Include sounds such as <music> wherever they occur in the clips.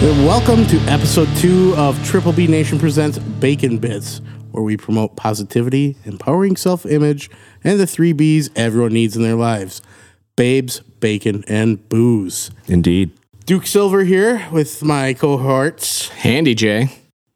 Welcome to episode two of Triple B Nation Presents Bacon Bits, where we promote positivity, empowering self image, and the three B's everyone needs in their lives babes, bacon, and booze. Indeed. Duke Silver here with my cohorts, Handy Jay.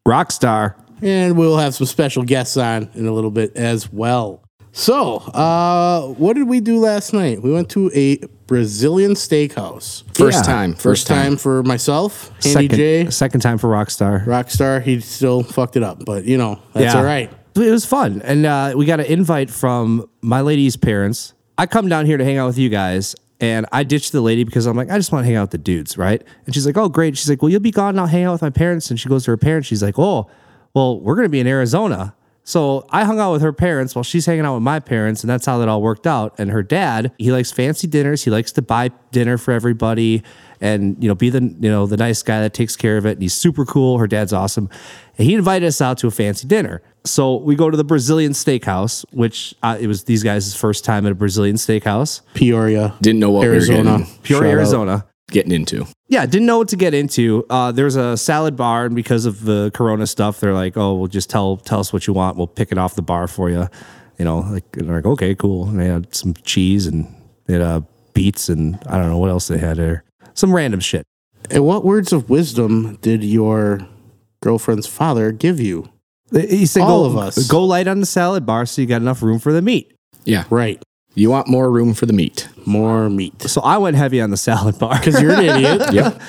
Rockstar. and we'll have some special guests on in a little bit as well. So, uh, what did we do last night? We went to a Brazilian steakhouse. First Yeah. time. First First time. time for myself, Andy Second, J, second time for Rockstar. Rockstar. He still fucked it up, but you know, that's Yeah. all right. It was fun. And uh, we got an invite from my lady's parents. I come down here to hang out with you guys. And I ditched the lady because I'm like, I just want to hang out with the dudes, right? And she's like, oh, great. She's like, well, you'll be gone. And I'll hang out with my parents. And she goes to her parents. She's like, oh, well, we're going to be in Arizona. So I hung out with her parents while she's hanging out with my parents. And that's how that all worked out. And her dad, he likes fancy dinners. He likes to buy dinner for everybody and, you know, be the, you know, the nice guy that takes care of it. And he's super cool. Her dad's awesome. And he invited us out to a fancy dinner. So we go to the Brazilian steakhouse, which uh, it was these guys' first time at a Brazilian steakhouse, Peoria, Didn't know what Arizona, we were getting, Peoria, Shout out. Arizona. getting into. Yeah, didn't know what to get into. Uh, there's a salad bar, and because of the Corona stuff, they're like, "Oh, we'll just tell tell us what you want. We'll pick it off the bar for you." You know, like and they're like, "Okay, cool." And they had some cheese and they had uh, beets and I don't know what else they had there. Some random shit. And what words of wisdom did your girlfriend's father give you? He said, All go, of us. go light on the salad bar so you got enough room for the meat." Yeah. Right. You want more room for the meat. More meat. So I went heavy on the salad bar. Because you're an idiot. <laughs> Yep.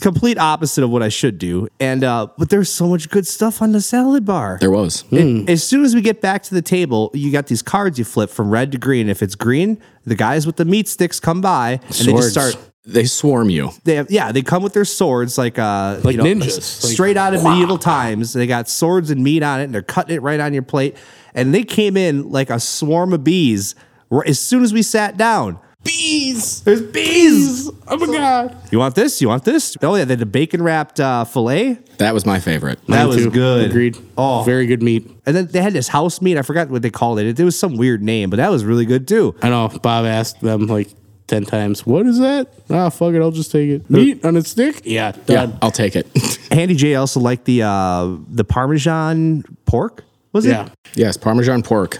complete opposite of what I should do. And uh, but there's so much good stuff on the salad bar. there was. And as soon as we get back to the table, you got these cards you flip from red to green. If it's green, the guys with the meat sticks come by and they just Swords. start. They swarm you. They have, yeah, they come with their swords like uh Like you know, ninjas. s- Like, straight out of medieval times. They got swords and meat on it, and they're cutting it right on your plate. And they came in like a swarm of bees r- as soon as we sat down. Bees. There's bees. Oh my God. You want this? You want this? Oh yeah, they had the bacon wrapped uh, fillet. That was my favorite. That Mine was too. good. Agreed. Oh. Very good meat. And then they had this house meat. I forgot what they called it. It was some weird name, but that was really good too. I know. Bob asked them like 10 times, what is that? Ah, fuck it. I'll just take it. Meat on a stick? Yeah. Yeah, I'll take it. <laughs> Handy J also liked the uh, the Parmesan pork. Was it? Yeah. yes, Parmesan pork.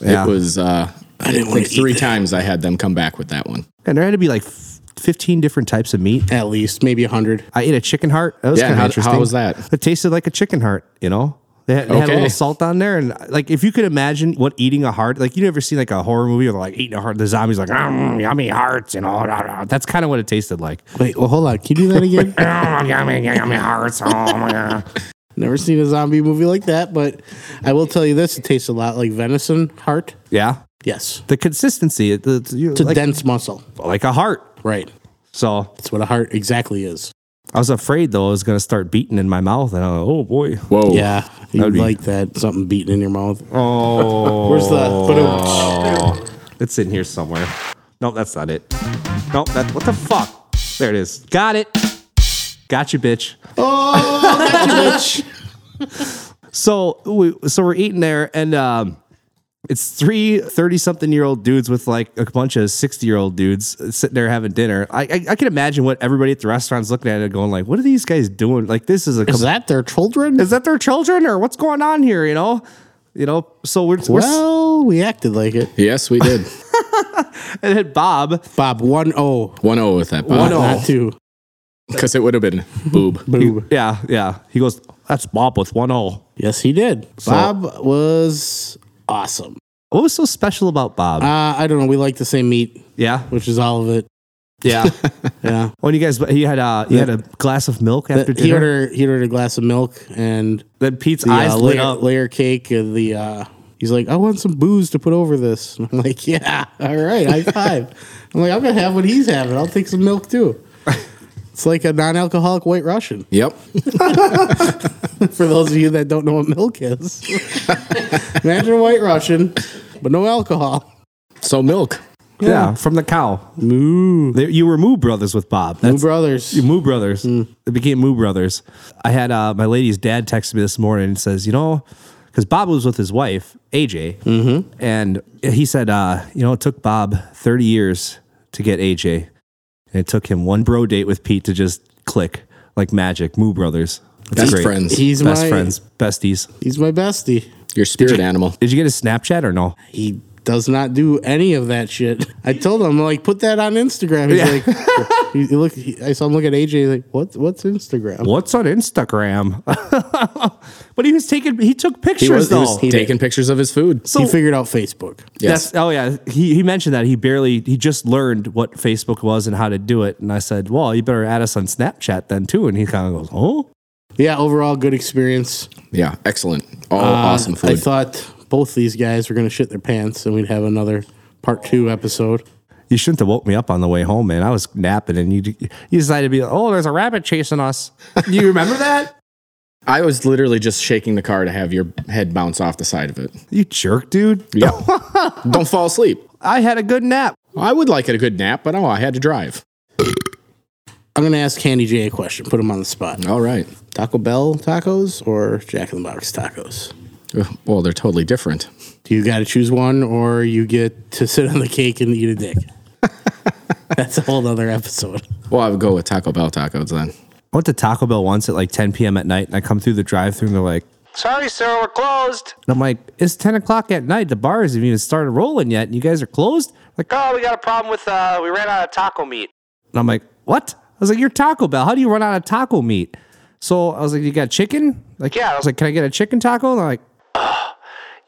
Yeah. It was. Uh, I didn't wanna think eat three that. times I had them come back with that one. And there had to be like f- fifteen different types of meat. At least. Maybe a 100. I ate a chicken heart. That was Yeah, kind of how- interesting. how was that? It tasted like a chicken heart. You know. They had, they had a little salt on there, and like if you could imagine what eating a heart, like you never seen like a horror movie where they're like eating a heart, the zombies like mm, yummy hearts, and all. da, da." That's kind of what it tasted like. Wait, well, hold on. Can you do that again? <laughs> Mm, yummy, yummy hearts. Oh my god. <laughs> Never seen a zombie movie like that, but I will tell you this: it tastes a lot like venison heart. Yeah. Yes, The consistency, it- it's, you- it's a dense muscle. like a heart. Right. So That's what a heart exactly is. I was afraid though I was gonna start beating in my mouth, and I was like, oh boy. Whoa. Yeah, you That'd be- like that something beating in your mouth. <laughs> Oh, Where's the? Ba-dum. it's in here somewhere. Nope, that's not it. Nope, that what the fuck? There it is. Got it. Got you, bitch. Oh, bitch. <laughs> So we so we're eating there, and um, it's three 30 something year old dudes with like a bunch of 60 year old dudes sitting there having dinner. I, I I can imagine what everybody at the restaurant's looking at it going like, what are these guys doing? Like this is a Is that their children? is that their children or what's going on here? You know, you know. So we're, we're well, we acted like it. Yes, we did. <laughs> and then Bob, Bob, one O, 1 0 with that. one oh. Bob. not two. Because it would have been boob. Boob. yeah, yeah. He goes, that's Bob with one O. Yes, he did. Bob was awesome. What was so special about Bob? Uh, I don't know. We like the same meat, yeah, which is all of it. yeah. <laughs> Yeah. when you guys, he had uh, he had a glass of milk after he dinner. ordered he ordered a glass of milk and then Pete's the eyes uh, lit layer, up. layer cake and the uh he's like, I want some booze to put over this. And <laughs> I'm like, Yeah, all right, high five. <laughs> I'm like, I'm gonna have what he's having. I'll take some milk too. It's like a non-alcoholic white Russian. Yep. <laughs> For those of you that don't know what milk is, <laughs> imagine a white Russian, but no alcohol. So milk. Yeah, from the cow. Moo, They- you were Moo Brothers with Bob. Moo That's brothers. Moo Brothers. It became Moo Brothers. I had uh, my lady's dad texted me this morning and says, you know, because Bob was with his wife AJ, and he said, uh, you know, it took Bob thirty years to get AJ, and it took him one bro date with Pete to just click. like magic. Moo Brothers. That's Best great. friends. He's Best my friends, besties. He's my bestie. Your spirit animal. Did you get a Snapchat or no? He does not do any of that shit. I told him like put that on Instagram. He's Yeah. like, he, he look. He, I saw him look at AJ. He's like, what? What's Instagram? What's on Instagram? <laughs> but he was taking. He took pictures He was, he though. was taking pictures of his food. he figured out Facebook. Yes. That's, oh yeah, he, he mentioned that he barely he just learned what Facebook was and how to do it. And I said, well, you better add us on Snapchat then too. And he kind of goes, oh, Yeah, overall good experience. Yeah, excellent. All Uh, awesome food. I thought both these guys were gonna shit their pants, and we'd have another part two episode. you shouldn't have woke me up on the way home, man. I was napping, and you you decided to be like, oh, there's a rabbit chasing us. You remember that? <laughs> I was literally just shaking the car to have your head bounce off the side of it. You jerk, dude. Yeah. <laughs> Don't fall asleep. I had a good nap. I would like it a good nap, but oh, I had to drive. I'm gonna ask Candy J a question. Put him on the spot. All right. Taco Bell tacos or Jack in the Box tacos? Well, they're totally different. Do you got to choose one, or you get to sit on the cake and eat a dick? <laughs> That's a whole other episode. Well, I would go with Taco Bell tacos then. I went to Taco Bell once at like 10 p.m. at night, and I come through the drive-through, and they're like, "Sorry, sir, we're closed." And I'm like, "It's 10 o'clock at night. The bars haven't even started rolling yet, and you guys are closed." Like, "Oh, we got a problem with uh, we ran out of taco meat." And I'm like, "What?" I was like, "You're Taco Bell. How do you run out of taco meat?" So I was like, "You got chicken?" Like, yeah. I was like, "Can I get a chicken taco?" And they're like,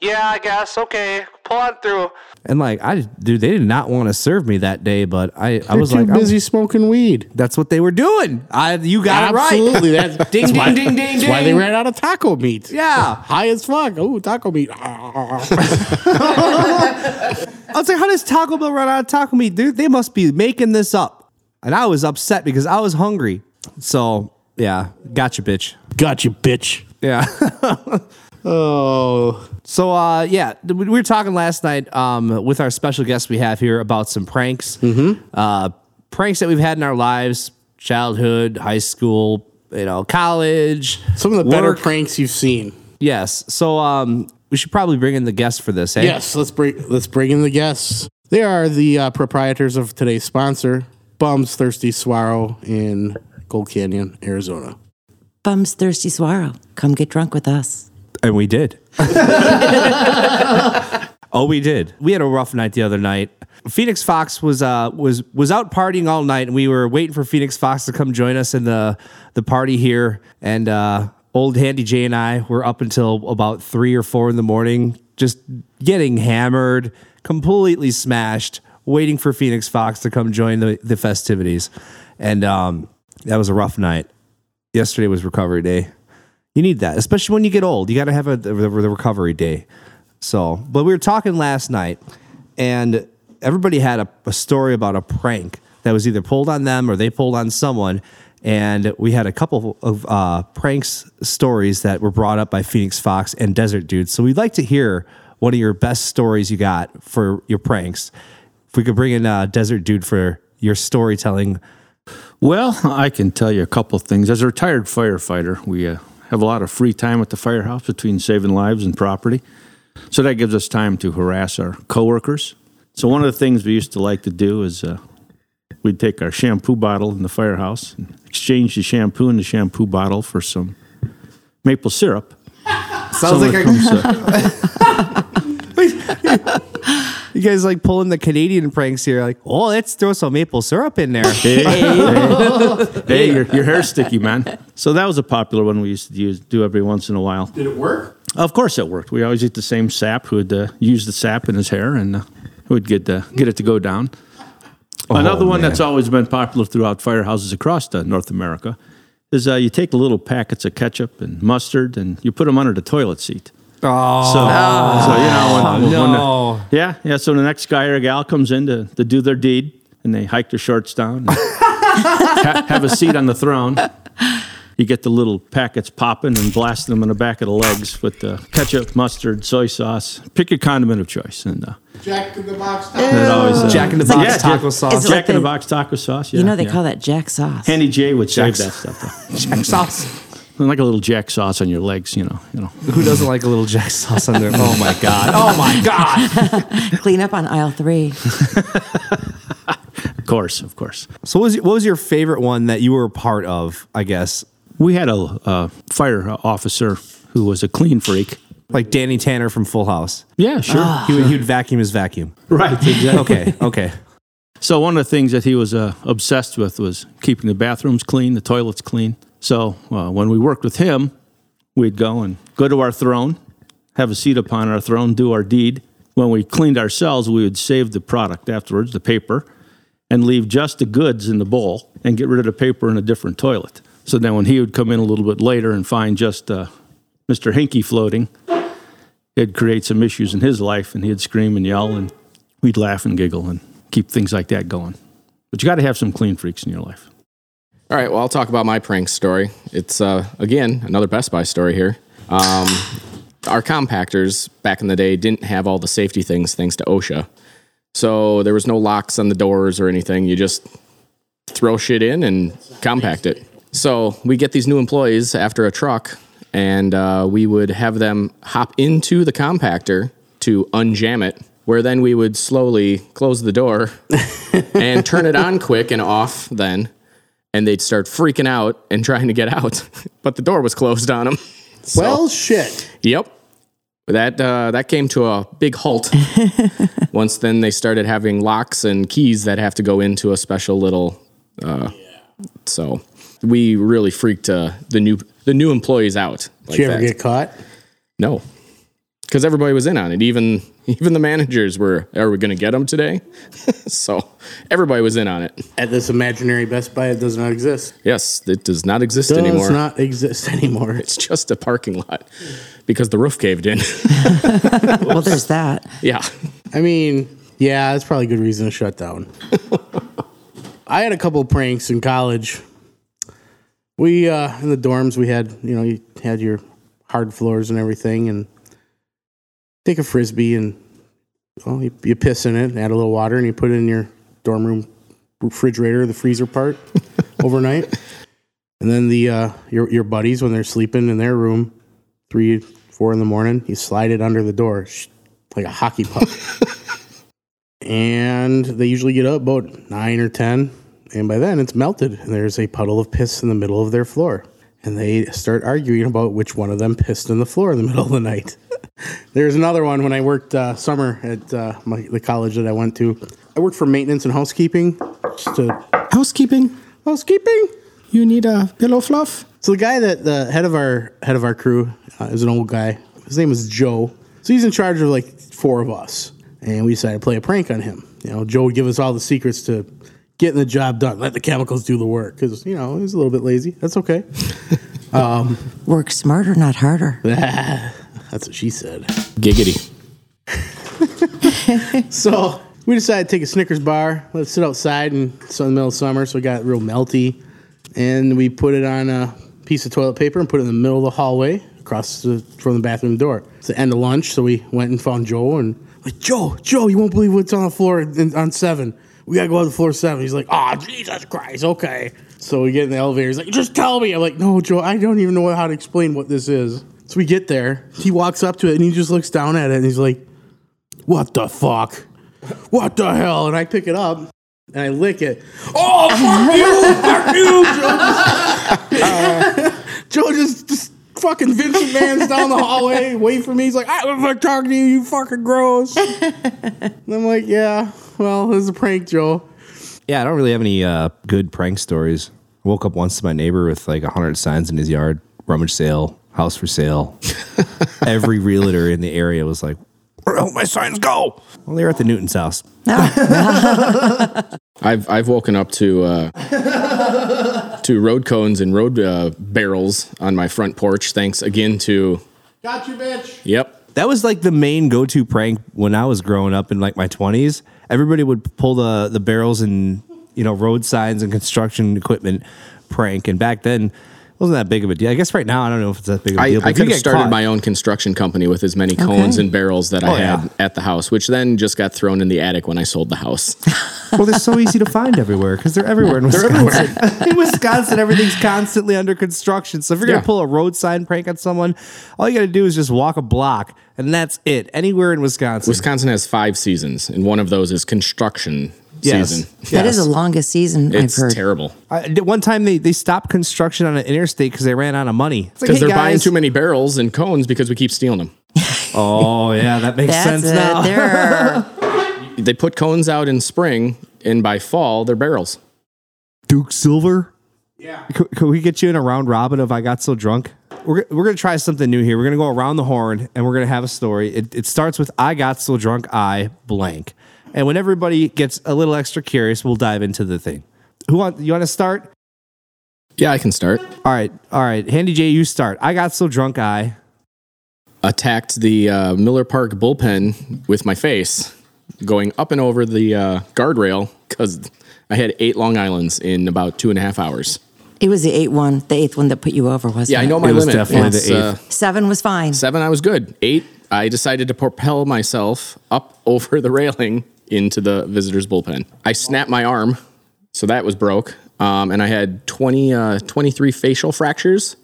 "Yeah, I guess. Okay, pull on through." And like, I dude, they did not want to serve me that day, but I, I You're was too like, I'm- busy smoking weed. that's what they were doing. I, you got Absolutely. it right. Absolutely. That's, <laughs> Ding, that's ding, why, ding, ding, That's why they ran out of taco meat. Yeah. <laughs> High as fuck. Oh, taco meat. I was like, how does Taco Bell run out of taco meat? Dude, they must be making this up. And I was upset because I was hungry. So, yeah, gotcha, bitch. Gotcha, bitch. Yeah. <laughs> Oh, so, uh, yeah, we were talking last night um, with our special guest we have here about some pranks. Uh, pranks that we've had in our lives, childhood, high school, you know, college. some of the better pranks you've seen. Yes. So, um, we should probably bring in the guest for this, eh? Yes, let's bring let's bring in the guests. They are the uh, proprietors of today's sponsor, Bums Thirsty Saguaro in Gold Canyon, Arizona. Bums Thirsty Saguaro, Come get drunk with us. And we did. <laughs> oh, we did. We had a rough night the other night. Phoenix Fox was uh was was out partying all night, and we were waiting for Phoenix Fox to come join us in the the party here. And uh, old Handy J and I were up until about three or four in the morning, just getting hammered, completely smashed, waiting for Phoenix Fox to come join the the festivities. And um, that was a rough night. Yesterday was recovery day. You need that, especially when you get old. You got to have a the, the recovery day. So, but we were talking last night, and everybody had a, a story about a prank that was either pulled on them or they pulled on someone. And we had a couple of uh, pranks stories that were brought up by Phoenix Fox and Desert Dude. So we'd like to hear one of your best stories you got for your pranks. If we could bring in uh, Desert Dude for your storytelling. Well, I can tell you a couple things. As a retired firefighter, we uh, have a lot of free time at the firehouse between saving lives and property. So that gives us time to harass our coworkers. So one of the things we used to like to do is uh, we'd take our shampoo bottle in the firehouse and exchange the shampoo in the shampoo bottle for some maple syrup. Sounds like a <laughs> <laughs> You guys like pulling the Canadian pranks here, like, oh, let's throw some maple syrup in there. Hey, <laughs> hey, <laughs> hey, your, your hair's sticky, man. So that was a popular one we used to use, do every once in a while. Did it work? Of course, it worked. We always eat the same sap. Who would uh, use the sap in his hair and uh, who would get uh, get it to go down. Another one man. that's always been popular throughout firehouses across uh, North America is uh, you take little packets of ketchup and mustard and you put them under the toilet seat. Oh, So, so you know, when, when the, yeah, yeah. So the next guy or gal comes in to, to do their deed, and they hike their shorts down, and <laughs> ha- have a seat on the throne. You get the little packets popping and blasting them in the back of the legs with the ketchup, mustard, soy sauce. Pick your condiment of choice, and uh, Jack in the Box. that always uh, Jack in the It's like Box Jack- taco sauce. it like Jack in the the- Box taco sauce. Yeah, you know they yeah. call that Jack sauce. Handy J would save that stuff. Though. <laughs> Jack sauce. Like a little Jack sauce on your legs, you know. You know. Who doesn't like a little Jack sauce on there? <laughs> Oh my god! Oh my god! <laughs> Clean up on aisle three. <laughs> Of course, of course. So what was, what was your favorite one that you were a part of, I guess? We had a, a fire officer who was a clean freak. Like Danny Tanner from Full House. Yeah, sure. He would, he would vacuum his vacuum. Right, exactly. Okay, okay. So one of the things that he was uh, obsessed with was keeping the bathrooms clean, the toilets clean. So uh, when we worked with him, we'd go and go to our throne, have a seat upon our throne, do our deed. When we cleaned ourselves, we would save the product afterwards, the paper, and leave just the goods in the bowl and get rid of the paper in a different toilet. So then when he would come in a little bit later and find just uh, Mr. Hinky floating, it'd create some issues in his life and he'd scream and yell and we'd laugh and giggle and keep things like that going. But you got to have some clean freaks in your life. All right, well, I'll talk about my prank story. It's, uh, again, another Best Buy story here. Um, our compactors back in the day didn't have all the safety things thanks to OSHA. So there was no locks on the doors or anything. You just throw shit in and compact it. So we get these new employees after a truck, and uh, we would have them hop into the compactor to unjam it, where then we would slowly close the door <laughs> and turn it on quick and off then. And they'd start freaking out and <laughs> trying to get out, but the door was closed on them. <laughs> Well, shit. Yep. That uh, that came to a big halt. <laughs> Once then they started having locks and keys that have to go into a special little. Uh, So we really freaked uh, the new the new employees out. Like Did you ever that. get caught? no, because everybody was in on it. Even <laughs> even the managers were. Are we going to get them today? <laughs> so everybody was in on it. At this imaginary Best Buy, it does not exist. Yes, it does not exist Does anymore. Does not exist <laughs> anymore. It's just a parking lot because the roof caved in. Well, there's that. yeah. I mean, yeah, that's probably a good reason to shut down. I had a couple of pranks in college. We uh in the dorms we had, you know, you had your hard floors and everything and take a frisbee and well, you, you piss in it, add a little water and you put it in your dorm room refrigerator, the freezer part <laughs> overnight. And then the uh your your buddies when they're sleeping in their room, three, four in the morning, you slide it under the door like a hockey puck. <laughs> and they usually get up about nine or ten, and by then it's melted, and there's a puddle of piss in the middle of their floor. And they start arguing about which one of them pissed in the floor in the middle of the night. There's another one when I worked uh, summer at uh, my, the college that I went to. I worked for maintenance and housekeeping. Just to, Housekeeping. housekeeping. You need a pillow fluff. So the guy that the head of our head of our crew uh, is an old guy. His name was Joe. So he's in charge of like four of us, and we decided to play a prank on him. You know, Joe would give us all the secrets to getting the job done. Let the chemicals do the work because you know he's a little bit lazy. That's okay. <laughs> Work smarter, not harder. <laughs> That's what she said. Giggity. <laughs> So we decided to take a Snickers bar, Let's sit outside and it's in the middle of summer, so it got real melty. And we put it on a piece of toilet paper and put it in the middle of the hallway across the, from the bathroom door. It's the end of lunch, so we went and found Joe and like Joe, Joe, you won't believe what's on the floor in, on seven. We gotta go out to floor seven. He's like, oh Jesus Christ, okay. So we get in the elevator. He's like, just tell me. I'm like, no, Joe, I don't even know how to explain what this is. So we get there. He walks up to it and he just looks down at it and he's like, what the fuck? What the hell? And I pick it up and I lick it. Oh, fuck you! Fuck you! Joe just, <laughs> Joe just, just fucking Vincent Vans down the hallway, wait for me. He's like, I don't like talking to you, you fucking gross. and I'm like, yeah, well, this is a prank, Joe. Yeah, I don't really have any uh, good prank stories. I woke up once to my neighbor with like 100 signs in his yard rummage sale, house for sale. <laughs> Every realtor in the area was like, Where all my signs go? Well, they were at the Newton's house. <laughs> I've I've woken up to uh, to road cones and road uh, barrels on my front porch. Thanks again to Got you, bitch. yep. That was like the main go to prank when I was growing up in like my 20s. Everybody would pull the, the barrels and, you know, road signs and construction equipment prank. And back then, it wasn't that big of a deal. I guess right now, I don't know if it's that big of a I, deal. but I could have started caught- my own construction company with as many cones Okay. and barrels that I Oh, had yeah. at the house, which then just got thrown in the attic when I sold the house. <laughs> Well, they're so easy to find everywhere because they're everywhere in Wisconsin. <laughs> in Wisconsin, everything's constantly under construction. So if you're Yeah. gonna pull a road sign prank on someone, all you gotta do is just walk a block, and that's it. Anywhere in Wisconsin. Wisconsin has five seasons, and one of those is construction Yes. season. That is Yes. the longest season It's I've heard. It's terrible I, one time they, they stopped construction on an interstate because they ran out of money. It's like, because hey, they're buying too many barrels and cones because we keep stealing them. <laughs> Oh yeah, that makes That's sense it. now. There. <laughs> They put cones out in spring, and by fall they're barrels. Duke Silver. Yeah. Could, could we get you in a round robin of I got so drunk? We're, we're going to try something new here. We're going to go around the horn and we're going to have a story. It, it starts with I got so drunk, I blank. And when everybody gets a little extra curious, we'll dive into the thing. Who want you want to start? Yeah, I can start. All right, all right. Handy J, you start. I got so drunk, I. Attacked the uh, Miller Park bullpen with my face, going up and over the uh, guardrail because I had eight Long Islands in about two and a half hours. It was the eight one, the eighth one that put you over, wasn't Yeah, it? I know my It was limit. definitely the It's, uh, Seven was fine. seven, I was good. Eight, I decided to propel myself up <laughs> over the railing into the visitor's bullpen. I snapped my arm, so that was broke. Um, and I had 20, uh, 23 facial fractures.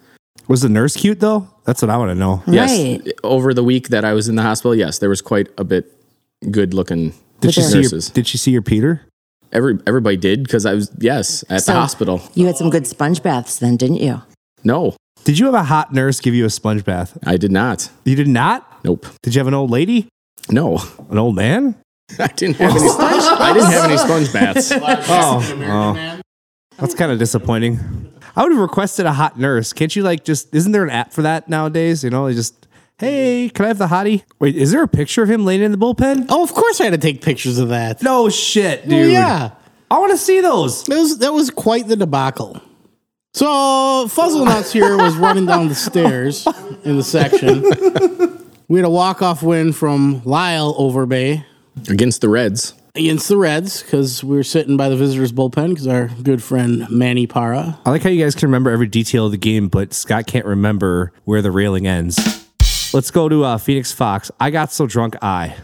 Was the nurse cute though? That's what I want to know. Yes, Right. over the week that I was in the hospital, yes, there was quite a bit good looking Did she see your. Did she see your Peter? Every everybody did because I was yes at So- the hospital. You had some good sponge baths then, didn't you? No, Did you have a hot nurse give you a sponge bath? I did not. You did not. Nope. Did you have an old lady? No, An old man? <laughs> I didn't have any. sponge, I didn't have any sponge baths. <laughs> Oh, oh. That's kind of disappointing. I would have requested a hot nurse. Can't you like just? Isn't there an app for that nowadays? You know, they just hey, can I have the hottie? Wait, is there a picture of him laying in the bullpen? Oh, of course I had to take pictures of that. No shit, dude. Well, yeah. I want to see those. That was that was quite the debacle. So Fuzzlenuts here was running down the stairs in the section. We had a walk off win from Lyle Overbay Against the Reds. against the Reds because we were sitting by the visitors bullpen because our good friend Manny Parra. I like how you guys can remember every detail of the game, but Scott can't remember where the railing ends. Let's go to uh, Phoenix Fox. I got so drunk, I.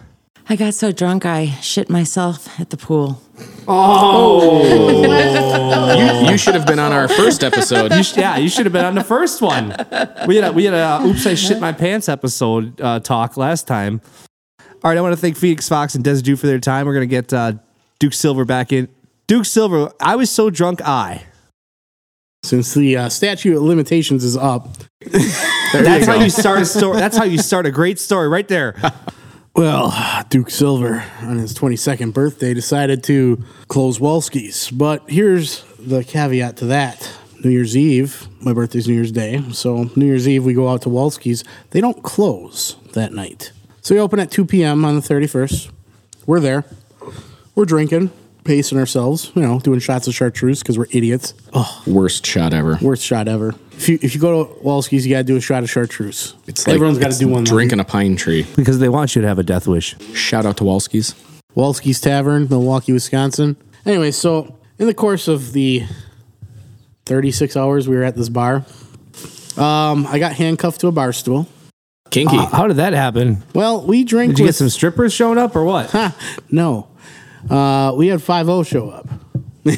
I got so drunk I shit myself at the pool. <laughs> You, you should have been on our first episode. You sh- yeah, you should have been on the first one. We had a, we had a uh, "Oops, I shit my pants" episode uh, talk last time. All right, I want to thank Phoenix Fox and Des Dew for their time. We're gonna get uh, Duke Silver back in. Duke Silver, I was so drunk, I. Since the uh, statute of limitations is up, <laughs> That's how you start a story. That's how you start a great story, right there. <laughs> Well, Duke Silver on his 22nd birthday decided to close Wolski's. But here's the caveat to that. New Year's Eve, my birthday's New Year's Day. So New Year's Eve, we go out to Wolski's. They don't close that night. So we open at 2 p.m. on the 31st. We're there. We're drinking, pacing ourselves, you know, doing shots of chartreuse because we're idiots. Oh, Worst shot ever. worst shot ever. If you, if you go to Wolski's, you got to do a shot of chartreuse. It's like Everyone's got to it's do one. Drinking a pine tree. Because they want you to have a death wish. Shout out to Wolski's. Wolski's Tavern, Milwaukee, Wisconsin. Anyway, so in the course of the 36 hours we were at this bar, um, I got handcuffed to a bar stool. Kinky. How did that happen? Well, we drink Did you with get some strippers showing up or what? <laughs> no. Uh, we had 5 show up. <laughs>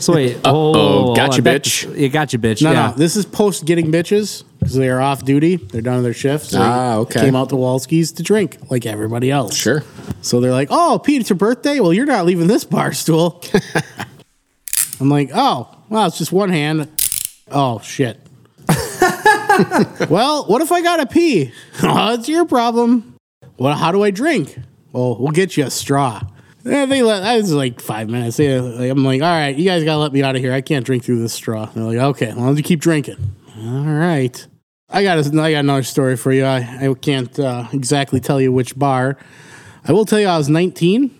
So wait, oh, gotcha, that- bitch. You gotcha, bitch. No, yeah. no, this is post getting bitches because they are off duty. They're done with their shifts. So Ah, okay. Came out to Wolski's to drink like everybody else. Sure. So they're like, "Oh, Pete, it's your birthday. Well, you're not leaving this bar stool." <laughs> I'm like, "Oh, well, it's just one hand." Oh shit. <laughs> well, what if I gotta pee? <laughs> oh, it's your problem. Well, how do I drink? Well, we'll get you a straw. Yeah, they let. That was like five minutes. They, like, I'm like, all right, you guys gotta let me out of here. I can't drink through this straw. They're like, okay, as long as you keep drinking. All right. I got a, I got another story for you. I, I can't uh, exactly tell you which bar. I will tell you, I was 19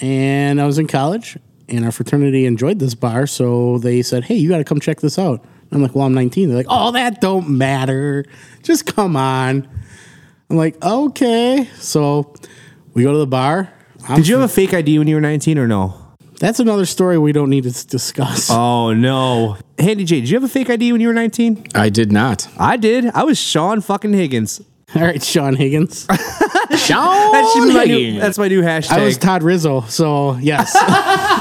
and I was in college, and our fraternity enjoyed this bar, so they said, "Hey, you got to come check this out." I'm like, "Well, I'm 19." They're like, "Oh, that don't matter. Just come on." I'm like, "Okay." So we go to the bar. I'm Did you have a fake ID when you were 19 or no? That's another story we don't need to discuss. <laughs> Oh no. Handy J, did you have a fake ID when you were 19? I did not. I did. I was Sean fucking Higgins. All right, Sean Higgins. <laughs> Sean That's my new, that's my new hashtag. I was Todd Rizzo, so yes. <laughs>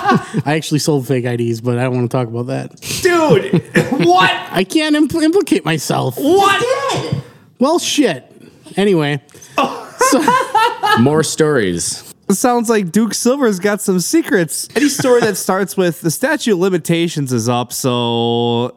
<laughs> I actually sold fake IDs, but I don't want to talk about that. Dude, <laughs> what? I can't impl- implicate myself. What? Well, shit. Anyway, oh. <laughs> More stories. It sounds like Duke Silver's got some secrets. Any story that starts with the statute of limitations is up, so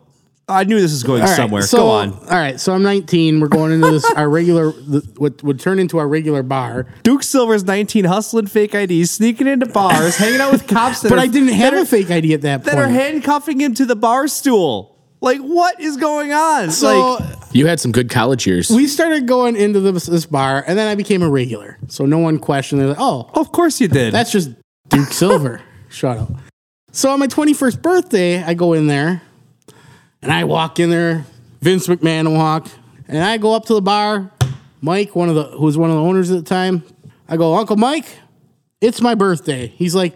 I knew this was going All right, somewhere. So, Go on. All right, so I'm 19. We're going into this our regular the, what would turn into our regular bar. Duke Silver's 19 hustling fake IDs, sneaking into bars, <laughs> hanging out with cops that But are, I didn't have are, a fake ID at that that point. are handcuffing him to the bar stool. Like, what is going on? so like, You had some good college years. we started going into this, this bar, and then I became a regular. So no one questioned. They're like, "Oh, of course you did. that's just Duke Silver." <laughs> Shut up. So on my 21st birthday, I go in there, and I walk in there. Vince McMahon walk, and I go up to the bar. Mike, one of the who was one of the owners at the time, I go, Uncle Mike, it's my birthday. He's like,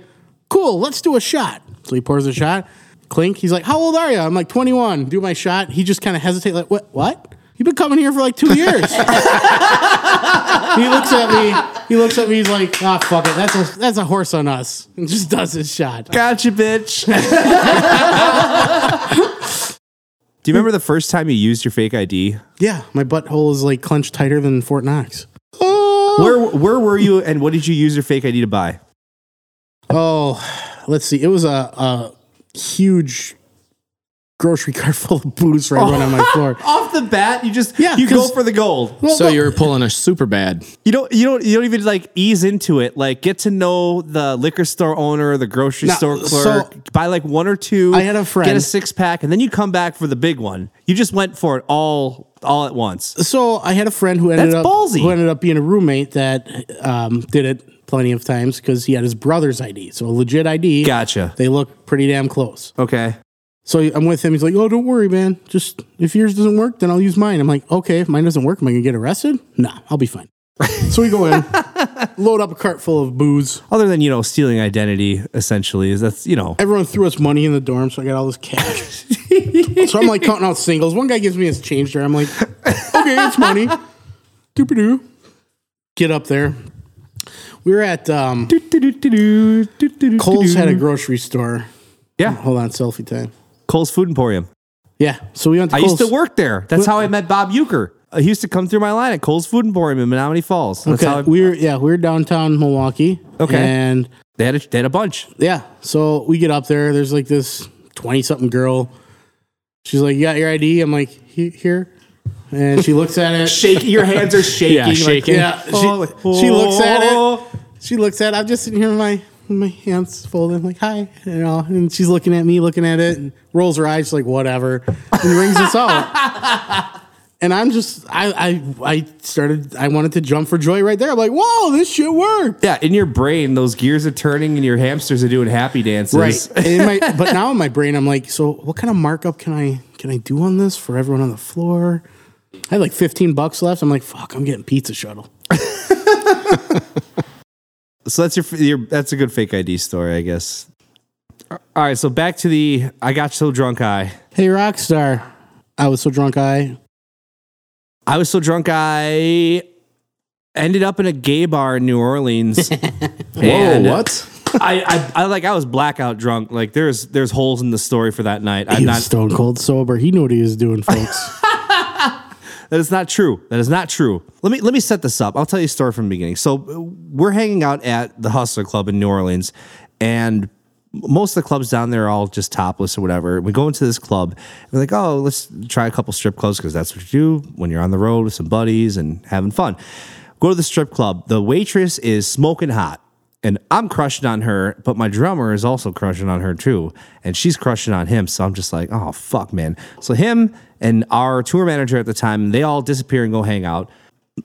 Cool, let's do a shot. So he pours a shot. Clink. He's like, How old are you? I'm like 21. Do my shot. He just kind of hesitates, like, What? What? You've been coming here for like two years. <laughs> he looks at me. He looks at me. He's like, Ah, fuck it. That's a that's a horse on us. And just does his shot. Gotcha, bitch. <laughs> Do you remember the first time you used your fake ID? Yeah, my butthole is like clenched tighter than Fort Knox. <gasps> Where where were you and what did you use your fake ID to buy? Oh, let's see. It was a, a huge grocery cart <laughs> full of booze right on my <laughs> floor. Off the bat, you just Yeah, you go 'cause- for the gold. so you're pulling a super bad. You don't you don't you don't even like ease into it. Like get to know the liquor store owner, the grocery No, store so- clerk. buy like one or two. I had a friend- get a six pack, and then you come back for the big one. You just went for it all all at once. So I had a friend who ended That's up ballsy. who ended up being a roommate that um, did it plenty of times because he had his brother's ID, so a legit ID. Gotcha. They look pretty damn close. Okay. So I'm with him. He's like, "Oh, don't worry, man. Just if yours doesn't work, then I'll use mine." I'm like, "Okay, if mine doesn't work, am I gonna get arrested? No, I'll be fine." so we go in, <laughs> load up a cart full of booze. Other than you know stealing identity, essentially is that's you know Everyone threw us money in the dorm, so I got all this cash. so I'm like counting out singles. One guy gives me his change there. I'm like, okay, it's money. Doopy doo. Get up there. We were at um, Cole's had a grocery store. yeah Hold on, selfie time. Cole's Food Emporium. Yeah, so we went to Coles. I Cole's. used to work there. That's how I met Bob Euchre. Uh, He used to come through my line at Cole's Food Emporium in Menomonee Falls. That's how I, Okay, we were yeah, we were downtown Milwaukee. Okay. and they had a, they had a bunch. yeah, so we get up there. There's like this twenty something girl. She's like, "You got your ID?" I'm like, "He- "Here," and she looks at it. <laughs> Shaking, your hands are <laughs> shaking. Yeah, shaking. Yeah, she, she looks at it. She looks at it. I'm just sitting here with my <laughs> my hands folded. I'm like, hi, you know, and she's looking at me, looking at it, and rolls her eyes, like, whatever, and rings us out. <laughs> And I'm just, I, I, I started, I wanted to jump for joy right there. I'm like, whoa, this shit worked. Yeah, in your brain, those gears are turning and your hamsters are doing happy dances. Right. In my, but now in my brain, I'm like, so what kind of markup can I, can I do on this for everyone on the floor? I had like 15 bucks left. I'm like, fuck, I'm getting pizza shuttle. <laughs> So that's your, your that's a good fake ID story, I guess. All right, so back to the I got so drunk I. Hey, Rockstar. I was so drunk I I was so drunk I ended up in a gay bar in New Orleans. <laughs> Whoa, what? <laughs> I, I I like I was blackout drunk. Like there's there's holes in the story for that night. I'm He not was stone cold sober. He knew what he was doing, folks. <laughs> That is not true. That is not true. Let me let me set this up. I'll tell you a story from the beginning. So uh, we're hanging out at the Hustler Club in New Orleans, and most of the clubs down there are all just topless or whatever. We go into this club. And we're like, oh, let's try a couple strip clubs because that's what you do when you're on the road with some buddies and having fun. Go to the strip club. The waitress is smoking hot. And I'm crushing on her, but my drummer is also crushing on her too. And she's crushing on him. So I'm just like, oh, fuck, man. So him and our tour manager at the time, they all disappear and go hang out.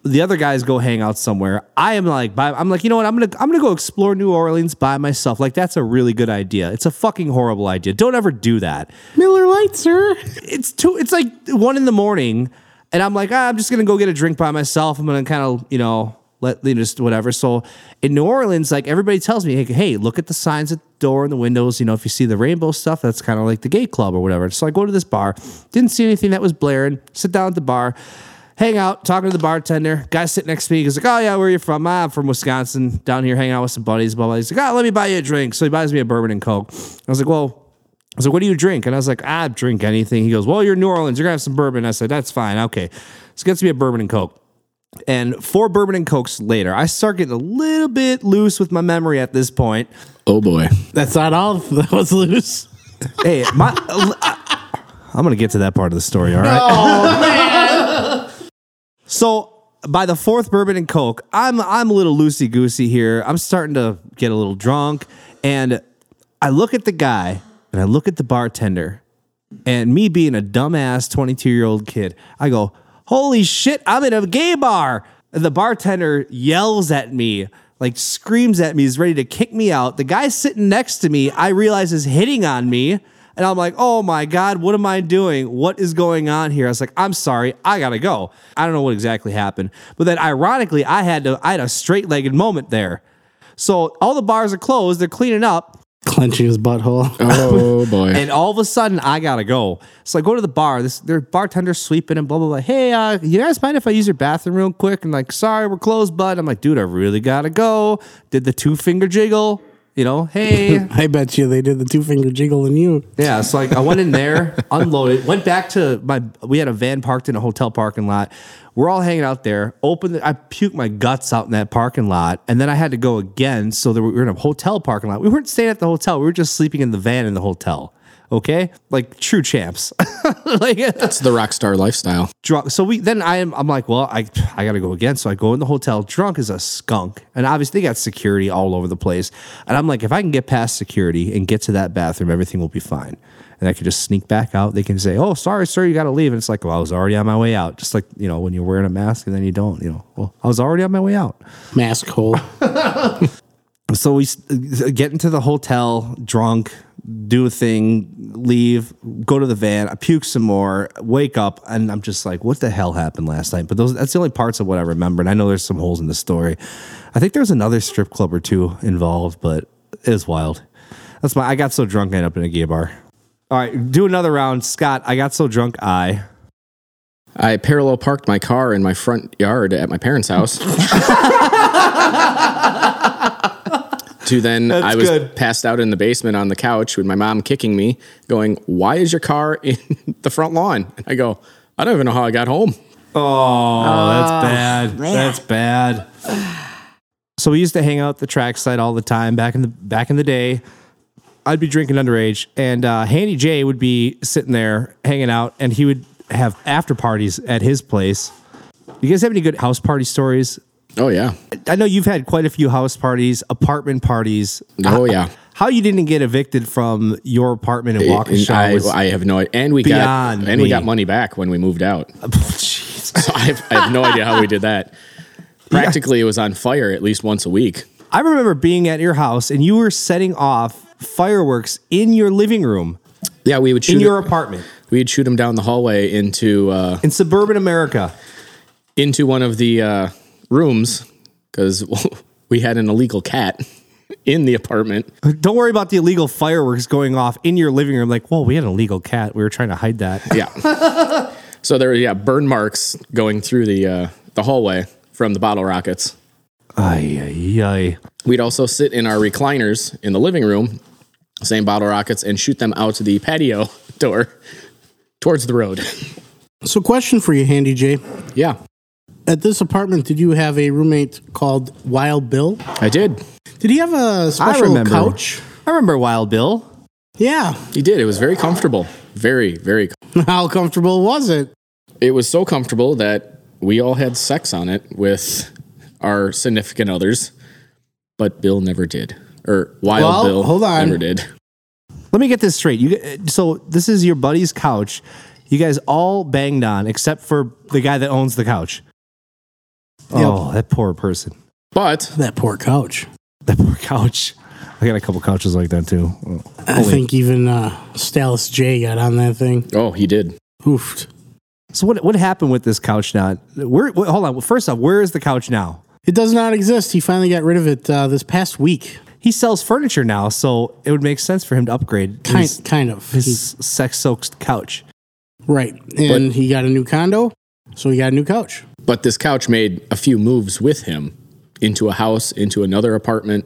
The other guys go hang out somewhere. I am like, by, I'm like, you know what? I'm gonna, I'm gonna go explore New Orleans by myself. Like that's a really good idea. It's a fucking horrible idea. Don't ever do that Miller Lite, sir. it's two it's like one in the morning and i'm like ah, i'm just gonna go get a drink by myself i'm gonna kind of you know let you know, just whatever so in new orleans like everybody tells me hey, hey look at the signs at the door and the windows you know if you see the rainbow stuff that's kind of like the gay club or whatever so i go to this bar didn't see anything that was blaring sit down at the bar hang out talking to the bartender guy sitting next to me he's like oh yeah where are you from ah, i'm from wisconsin down here hanging out with some buddies blah blah he's like oh let me buy you a drink so he buys me a bourbon and coke i was like well I was like, what do you drink? And I was like, I drink anything. He goes, well, you're New Orleans. You're going to have some bourbon. I said, that's fine. Okay. So gets me a bourbon and Coke. And four bourbon and cokes later, I start getting a little bit loose with my memory at this point. Oh boy. That's not all <laughs> that was loose. Hey, my. I'm gonna get to that part of the story. All right. <laughs> so by the fourth bourbon and coke, I'm I'm a little loosey goosey here. I'm starting to get a little drunk, and I look at the guy and I look at the bartender, and me being a dumbass 22 year old kid, I go, "Holy shit! I'm in a gay bar!" And the bartender yells at me. Like screams at me, he's ready to kick me out. The guy sitting next to me, I realize is hitting on me. And I'm like, oh my God, what am I doing? What is going on here? I was like, I'm sorry, I gotta go. I don't know what exactly happened. But then ironically, I had to I had a straight-legged moment there. So all the bars are closed, they're cleaning up, Clenching his butthole. Oh <laughs> boy. and all of a sudden I gotta go. So I go to the bar, this their bartender's sweeping and blah blah blah. Hey, uh, you guys mind if I use your bathroom real quick? And like, sorry, we're closed, bud. I'm like, dude, I really gotta go. Did the two finger jiggle. You know, <laughs> hey, I bet you they did the two finger jiggle in you. Yeah, so like I went in there, <laughs> unloaded, went back to my. We had a van parked in a hotel parking lot. We're all hanging out there. Opened, the, I puked my guts out in that parking lot, and then I had to go again. So that we were in a hotel parking lot. We weren't staying at the hotel. We were just sleeping in the van in the hotel. Okay, like true champs. <laughs> like It's the rock star lifestyle. drunk. So we then I am I'm like, well, I I gotta go again. So I go in the hotel, drunk as a skunk, and obviously they got security all over the place. And I'm like, if I can get past security and get to that bathroom, everything will be fine. And I could just sneak back out. They can say, "Oh, sorry, sir, you got to leave." And it's like, "Well, I was already on my way out." Just like you know, when you're wearing a mask and then you don't, you know. Well, I was already on my way out. Mask hole. <laughs> So we uh, get into the hotel drunk, do a thing, leave, go to the van, I puke some more, wake up, and I'm just like, what the hell happened last night? But those that's the only parts of what I remember. And I know there's some holes in the story. I think there's another strip club or two involved, but it was wild. That's my I got so drunk I ended up in a gay bar. All right, do another round. Scott, I got so drunk I I parallel parked my car in my front yard at my parents' house. <laughs> to then That's I was good. passed out in the basement on the couch with my mom kicking me, going, "Why is your car <laughs> in the front lawn?" And I go, "I don't even know how I got home." Oh, that's bad. man. That's bad. <sighs> So we used to hang out at the trackside all the time back in the back in the day. I'd be drinking underage, and uh, Handy J would be sitting there hanging out, and he would have after parties at his place. You guys have any good house party stories? Oh yeah, I know you've had quite a few house parties, apartment parties. oh yeah. How you didn't get evicted from your apartment in Waukesha? And I, was- I have no, and we got and we got money back when we moved out. <laughs> Jeez. So I have, I have no idea how we did that. <laughs> Practically, it was on fire at least once a week. I remember being at your house and you were setting off fireworks in your living room Yeah, we would shoot in your it- apartment we'd shoot them down the hallway into uh, in suburban America. into one of the uh, rooms because <laughs> we had an illegal cat <laughs> in the apartment. Don't worry about the illegal fireworks going off in your living room. Like, well, we had an illegal cat. We were trying to hide that. Yeah. <laughs> so there were yeah burn marks going through the uh, the hallway from the bottle rockets. Ay, ay, ay. We'd also sit in our recliners in the living room, same bottle rockets, and shoot them out to the patio door towards the road. So, question for you, Handy J. Yeah, At this apartment, did you have a roommate called Wild Bill? I did. Did he have a special remember. couch? I remember Wild Bill. Yeah. He did. It was very comfortable. Very, very. Comfortable. <laughs> How comfortable was it? It was so comfortable that we all had sex on it with our significant others, but Bill never did. Or Wild Well, Bill hold on. never did. Let me get this straight. You so this is your buddy's couch. You guys all banged on except for the guy that owns the couch. Oh, that poor person. But That poor couch. That poor couch. I got a couple couches like that too. Oh. I think even uh, Stalis J got on that thing. oh, he did. Oofed. So what what happened with this couch now? Where wh- hold on. First off, where is the couch now? It does not exist. He finally got rid of it uh, this past week. He sells furniture now, so it would make sense for him to upgrade Kind, his, kind of. his sex-soaked couch. right. And he got a new condo, so he got a new couch. But this couch made a few moves with him into a house, into another apartment.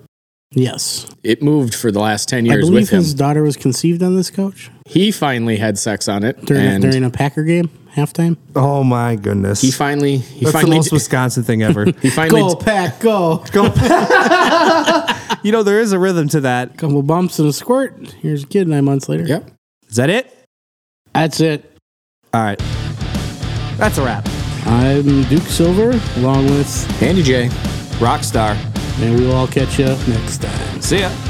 Yes. It moved for the last 10 I years believe with him. his daughter was conceived on this couch He finally had sex on it. during, and during a Packer game. halftime. Oh my goodness. He finally he That's the finally most Wisconsin thing ever. <laughs> he finally Go pack, go! <laughs> Go. Pack. <laughs> you know, there is a rhythm to that. Couple bumps and a squirt. Here's a kid nine months later. Yep. Is that it? That's it. All right. That's a wrap. I'm Duke Silver, along with, Andy J. Rockstar. and we will all catch you next time. See ya.